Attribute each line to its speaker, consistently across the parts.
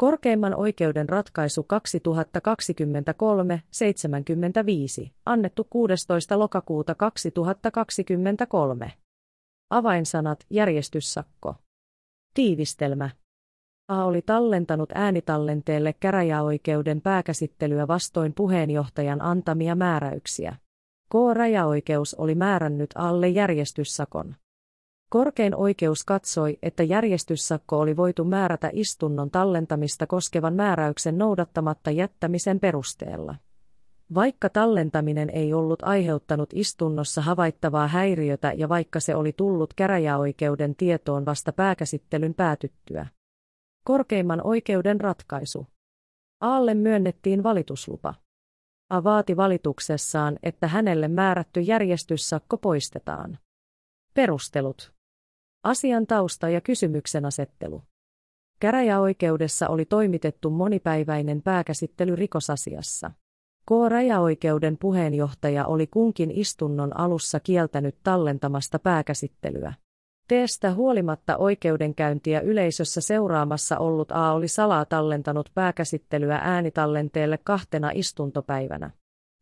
Speaker 1: Korkeimman oikeuden ratkaisu 2023-75, annettu 16. lokakuuta 2023. Avainsanat järjestyssakko. Tiivistelmä. A oli tallentanut äänitallenteelle käräjäoikeuden pääkäsittelyä vastoin puheenjohtajan antamia määräyksiä. K-rajaoikeus oli määrännyt alle järjestyssakon. Korkein oikeus katsoi, että järjestyssakko oli voitu määrätä istunnon tallentamista koskevan määräyksen noudattamatta jättämisen perusteella. Vaikka tallentaminen ei ollut aiheuttanut istunnossa havaittavaa häiriötä ja vaikka se oli tullut käräjäoikeuden tietoon vasta pääkäsittelyn päätyttyä. Korkeimman oikeuden ratkaisu. Aalle myönnettiin valituslupa. A vaati valituksessaan, että hänelle määrätty järjestyssakko poistetaan. Perustelut. Asian tausta ja kysymyksen asettelu. Käräjäoikeudessa oli toimitettu monipäiväinen pääkäsittely rikosasiassa. K-rajaoikeuden puheenjohtaja oli kunkin istunnon alussa kieltänyt tallentamasta pääkäsittelyä. Teestä huolimatta oikeudenkäyntiä yleisössä seuraamassa ollut A oli salaa tallentanut pääkäsittelyä äänitallenteelle kahtena istuntopäivänä.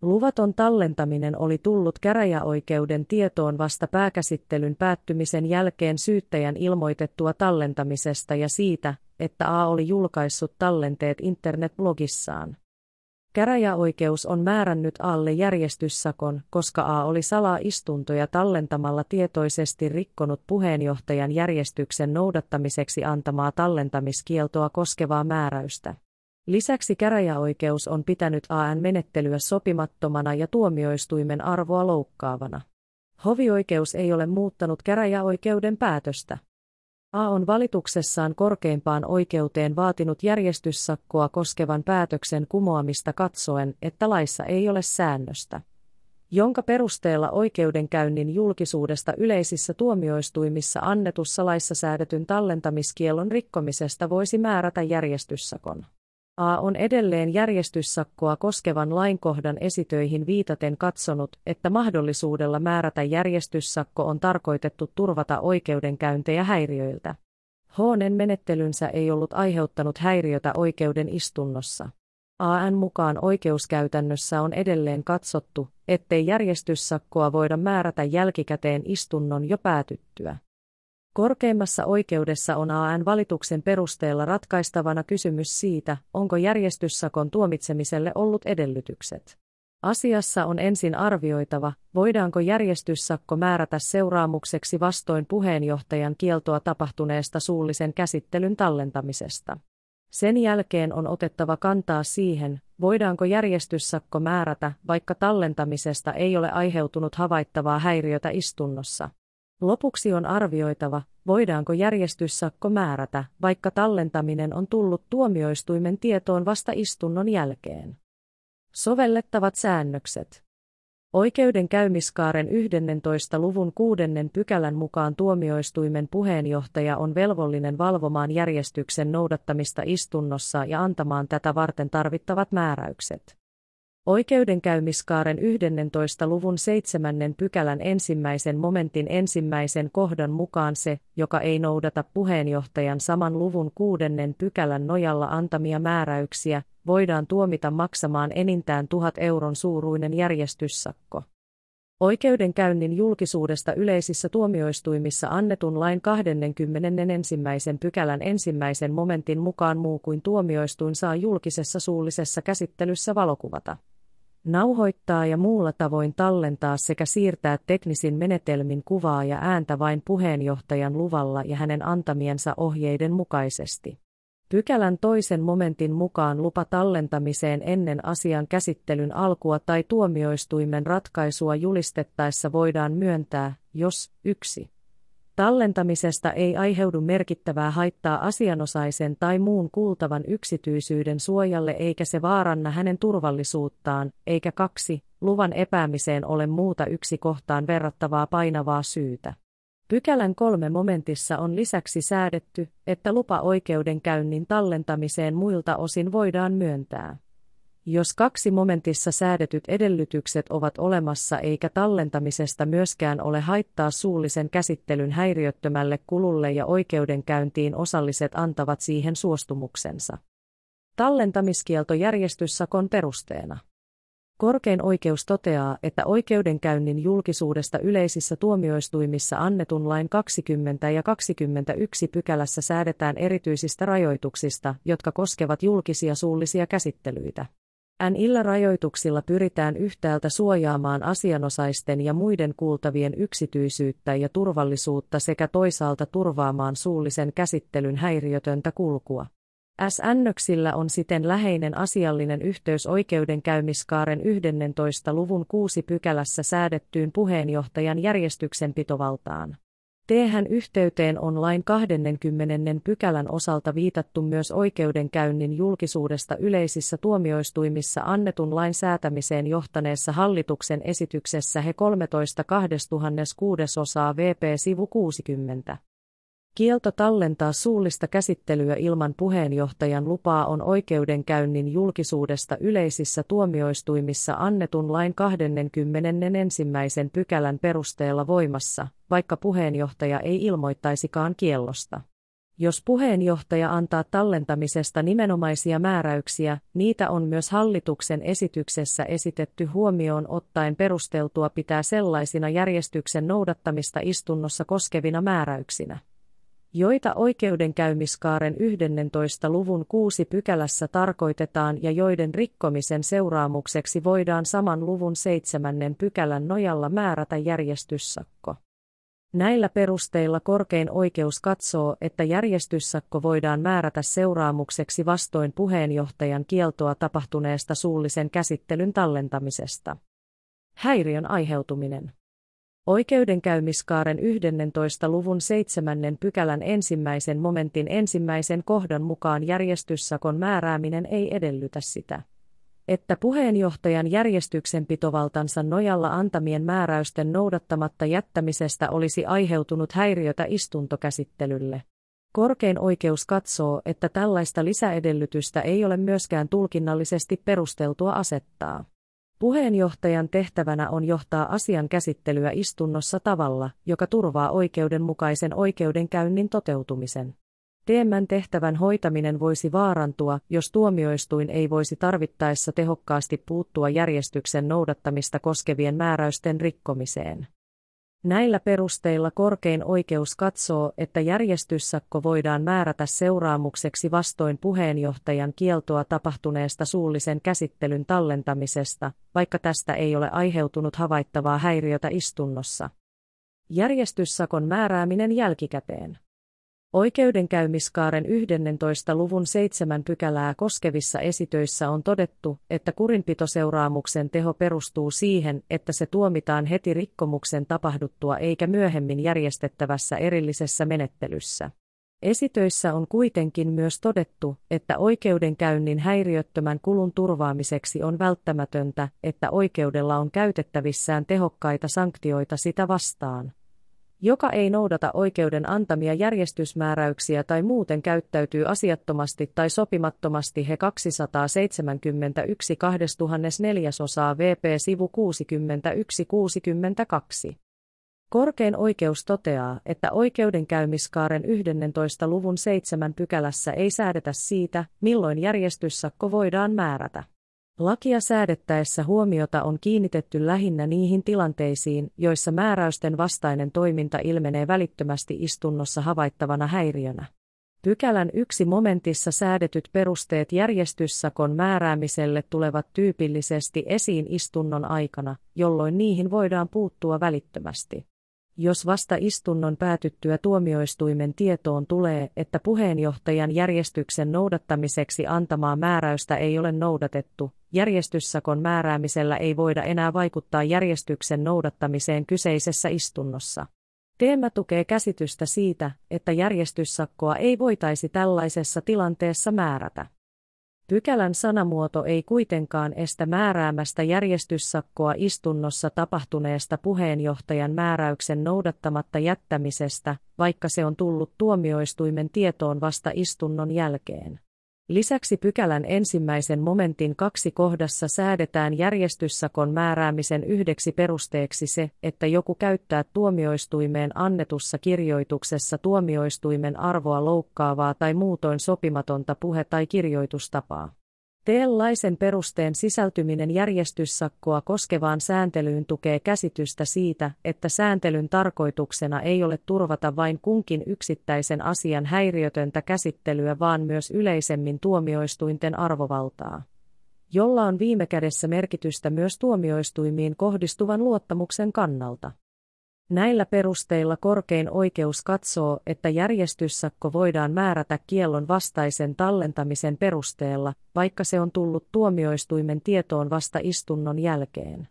Speaker 1: Luvaton tallentaminen oli tullut käräjäoikeuden tietoon vasta pääkäsittelyn päättymisen jälkeen syyttäjän ilmoitettua tallentamisesta ja siitä, että A oli julkaissut tallenteet internetblogissaan. Käräjäoikeus on määrännyt alle järjestyssakon, koska A oli salaa-istuntoja tallentamalla tietoisesti rikkonut puheenjohtajan järjestyksen noudattamiseksi antamaa tallentamiskieltoa koskevaa määräystä. Lisäksi käräjäoikeus on pitänyt AN-menettelyä sopimattomana ja tuomioistuimen arvoa loukkaavana. Hovioikeus ei ole muuttanut käräjäoikeuden päätöstä. A on valituksessaan korkeimpaan oikeuteen vaatinut järjestyssakkoa koskevan päätöksen kumoamista katsoen, että laissa ei ole säännöstä, jonka perusteella oikeudenkäynnin julkisuudesta yleisissä tuomioistuimissa annetussa laissa säädetyn tallentamiskielon rikkomisesta voisi määrätä järjestyssakon. A on edelleen järjestyssakkoa koskevan lainkohdan esitöihin viitaten katsonut, että mahdollisuudella määrätä järjestyssakko on tarkoitettu turvata oikeudenkäyntejä häiriöiltä. Hoonen menettelynsä ei ollut aiheuttanut häiriötä oikeuden istunnossa. AN mukaan oikeuskäytännössä on edelleen katsottu, ettei järjestyssakkoa voida määrätä jälkikäteen istunnon jo päätyttyä. Korkeimmassa oikeudessa on AN valituksen perusteella ratkaistavana kysymys siitä, onko järjestyssakon tuomitsemiselle ollut edellytykset. Asiassa on ensin arvioitava, voidaanko järjestyssakko määrätä seuraamukseksi vastoin puheenjohtajan kieltoa tapahtuneesta suullisen käsittelyn tallentamisesta. Sen jälkeen on otettava kantaa siihen, voidaanko järjestyssakko määrätä, vaikka tallentamisesta ei ole aiheutunut havaittavaa häiriötä istunnossa. Lopuksi on arvioitava, voidaanko järjestyssakko määrätä, vaikka tallentaminen on tullut tuomioistuimen tietoon vasta istunnon jälkeen. Sovellettavat säännökset. Oikeudenkäymiskaaren 11. luvun 6. pykälän mukaan tuomioistuimen puheenjohtaja on velvollinen valvomaan järjestyksen noudattamista istunnossa ja antamaan tätä varten tarvittavat määräykset. Oikeudenkäymiskaaren 11. luvun 7. pykälän ensimmäisen momentin ensimmäisen kohdan mukaan se, joka ei noudata puheenjohtajan saman luvun 6. pykälän nojalla antamia määräyksiä, voidaan tuomita maksamaan enintään tuhat euron suuruinen järjestyssakko. Oikeudenkäynnin julkisuudesta yleisissä tuomioistuimissa annetun lain 21. pykälän ensimmäisen momentin mukaan muu kuin tuomioistuin saa julkisessa suullisessa käsittelyssä valokuvata nauhoittaa ja muulla tavoin tallentaa sekä siirtää teknisin menetelmin kuvaa ja ääntä vain puheenjohtajan luvalla ja hänen antamiensa ohjeiden mukaisesti. Pykälän toisen momentin mukaan lupa tallentamiseen ennen asian käsittelyn alkua tai tuomioistuimen ratkaisua julistettaessa voidaan myöntää, jos 1. Tallentamisesta ei aiheudu merkittävää haittaa asianosaisen tai muun kuultavan yksityisyyden suojalle eikä se vaaranna hänen turvallisuuttaan, eikä kaksi, luvan epäämiseen ole muuta yksi kohtaan verrattavaa painavaa syytä. Pykälän kolme momentissa on lisäksi säädetty, että lupa oikeudenkäynnin tallentamiseen muilta osin voidaan myöntää. Jos kaksi momentissa säädetyt edellytykset ovat olemassa eikä tallentamisesta myöskään ole haittaa suullisen käsittelyn häiriöttömälle kululle ja oikeudenkäyntiin osalliset antavat siihen suostumuksensa. Tallentamiskielto järjestyssakon perusteena. Korkein oikeus toteaa, että oikeudenkäynnin julkisuudesta yleisissä tuomioistuimissa annetun lain 20 ja 21 pykälässä säädetään erityisistä rajoituksista, jotka koskevat julkisia suullisia käsittelyitä. N-illä rajoituksilla pyritään yhtäältä suojaamaan asianosaisten ja muiden kuultavien yksityisyyttä ja turvallisuutta sekä toisaalta turvaamaan suullisen käsittelyn häiriötöntä kulkua. S-nnöksillä on siten läheinen asiallinen yhteys oikeudenkäymiskaaren 11. luvun 6 pykälässä säädettyyn puheenjohtajan järjestyksenpitovaltaan. Tehän yhteyteen on lain 20. pykälän osalta viitattu myös oikeudenkäynnin julkisuudesta yleisissä tuomioistuimissa annetun lain säätämiseen johtaneessa hallituksen esityksessä he 13 2006 osaa VP sivu 60. Kielto tallentaa suullista käsittelyä ilman puheenjohtajan lupaa on oikeudenkäynnin julkisuudesta yleisissä tuomioistuimissa annetun lain 21. pykälän perusteella voimassa, vaikka puheenjohtaja ei ilmoittaisikaan kiellosta. Jos puheenjohtaja antaa tallentamisesta nimenomaisia määräyksiä, niitä on myös hallituksen esityksessä esitetty huomioon ottaen perusteltua pitää sellaisina järjestyksen noudattamista istunnossa koskevina määräyksinä joita oikeudenkäymiskaaren 11. luvun 6 pykälässä tarkoitetaan ja joiden rikkomisen seuraamukseksi voidaan saman luvun 7. pykälän nojalla määrätä järjestyssakko. Näillä perusteilla korkein oikeus katsoo, että järjestyssakko voidaan määrätä seuraamukseksi vastoin puheenjohtajan kieltoa tapahtuneesta suullisen käsittelyn tallentamisesta. Häiriön aiheutuminen Oikeudenkäymiskaaren 11. luvun 7. pykälän ensimmäisen momentin ensimmäisen kohdan mukaan järjestyssakon määrääminen ei edellytä sitä, että puheenjohtajan järjestyksenpitovaltansa nojalla antamien määräysten noudattamatta jättämisestä olisi aiheutunut häiriötä istuntokäsittelylle. Korkein oikeus katsoo, että tällaista lisäedellytystä ei ole myöskään tulkinnallisesti perusteltua asettaa. Puheenjohtajan tehtävänä on johtaa asian käsittelyä istunnossa tavalla, joka turvaa oikeudenmukaisen oikeudenkäynnin toteutumisen. Teemän tehtävän hoitaminen voisi vaarantua, jos tuomioistuin ei voisi tarvittaessa tehokkaasti puuttua järjestyksen noudattamista koskevien määräysten rikkomiseen. Näillä perusteilla korkein oikeus katsoo, että järjestyssakko voidaan määrätä seuraamukseksi vastoin puheenjohtajan kieltoa tapahtuneesta suullisen käsittelyn tallentamisesta, vaikka tästä ei ole aiheutunut havaittavaa häiriötä istunnossa. Järjestyssakon määrääminen jälkikäteen. Oikeudenkäymiskaaren 11. luvun 7 pykälää koskevissa esitöissä on todettu, että kurinpitoseuraamuksen teho perustuu siihen, että se tuomitaan heti rikkomuksen tapahduttua eikä myöhemmin järjestettävässä erillisessä menettelyssä. Esitöissä on kuitenkin myös todettu, että oikeudenkäynnin häiriöttömän kulun turvaamiseksi on välttämätöntä, että oikeudella on käytettävissään tehokkaita sanktioita sitä vastaan joka ei noudata oikeuden antamia järjestysmääräyksiä tai muuten käyttäytyy asiattomasti tai sopimattomasti he 271 2004 osaa VP sivu 61-62. Korkein oikeus toteaa, että oikeudenkäymiskaaren 11. luvun 7 pykälässä ei säädetä siitä, milloin järjestyssakko voidaan määrätä. Lakia säädettäessä huomiota on kiinnitetty lähinnä niihin tilanteisiin, joissa määräysten vastainen toiminta ilmenee välittömästi istunnossa havaittavana häiriönä. Pykälän yksi momentissa säädetyt perusteet järjestyssakon määräämiselle tulevat tyypillisesti esiin istunnon aikana, jolloin niihin voidaan puuttua välittömästi. Jos vasta istunnon päätyttyä tuomioistuimen tietoon tulee, että puheenjohtajan järjestyksen noudattamiseksi antamaa määräystä ei ole noudatettu, järjestyssakon määräämisellä ei voida enää vaikuttaa järjestyksen noudattamiseen kyseisessä istunnossa. Teema tukee käsitystä siitä, että järjestyssakkoa ei voitaisi tällaisessa tilanteessa määrätä. Pykälän sanamuoto ei kuitenkaan estä määräämästä järjestyssakkoa istunnossa tapahtuneesta puheenjohtajan määräyksen noudattamatta jättämisestä, vaikka se on tullut tuomioistuimen tietoon vasta istunnon jälkeen. Lisäksi pykälän ensimmäisen momentin kaksi kohdassa säädetään järjestyssakon määräämisen yhdeksi perusteeksi se, että joku käyttää tuomioistuimeen annetussa kirjoituksessa tuomioistuimen arvoa loukkaavaa tai muutoin sopimatonta puhe- tai kirjoitustapaa. Teellaisen perusteen sisältyminen järjestyssakkoa koskevaan sääntelyyn tukee käsitystä siitä, että sääntelyn tarkoituksena ei ole turvata vain kunkin yksittäisen asian häiriötöntä käsittelyä vaan myös yleisemmin tuomioistuinten arvovaltaa, jolla on viime kädessä merkitystä myös tuomioistuimiin kohdistuvan luottamuksen kannalta. Näillä perusteilla korkein oikeus katsoo, että järjestyssakko voidaan määrätä kiellon vastaisen tallentamisen perusteella, vaikka se on tullut tuomioistuimen tietoon vasta istunnon jälkeen.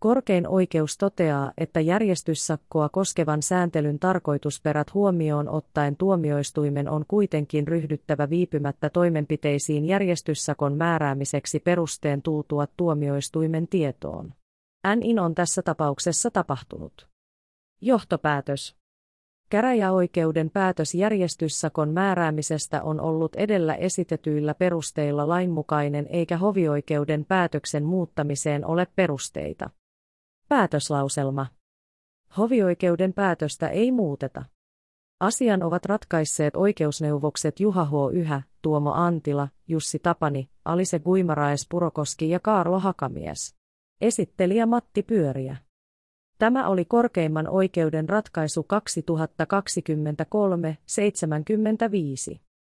Speaker 1: Korkein oikeus toteaa, että järjestyssakkoa koskevan sääntelyn tarkoitusperät huomioon ottaen tuomioistuimen on kuitenkin ryhdyttävä viipymättä toimenpiteisiin järjestyssakon määräämiseksi perusteen tultua tuomioistuimen tietoon. NIN on tässä tapauksessa tapahtunut. Johtopäätös. Käräjäoikeuden päätös järjestyssakon määräämisestä on ollut edellä esitetyillä perusteilla lainmukainen eikä hovioikeuden päätöksen muuttamiseen ole perusteita. Päätöslauselma. Hovioikeuden päätöstä ei muuteta. Asian ovat ratkaisseet oikeusneuvokset Juha H. Yhä, Tuomo Antila, Jussi Tapani, Alise Guimaraes Purokoski ja Kaarlo Hakamies. Esittelijä Matti Pyöriä. Tämä oli korkeimman oikeuden ratkaisu 2023-75.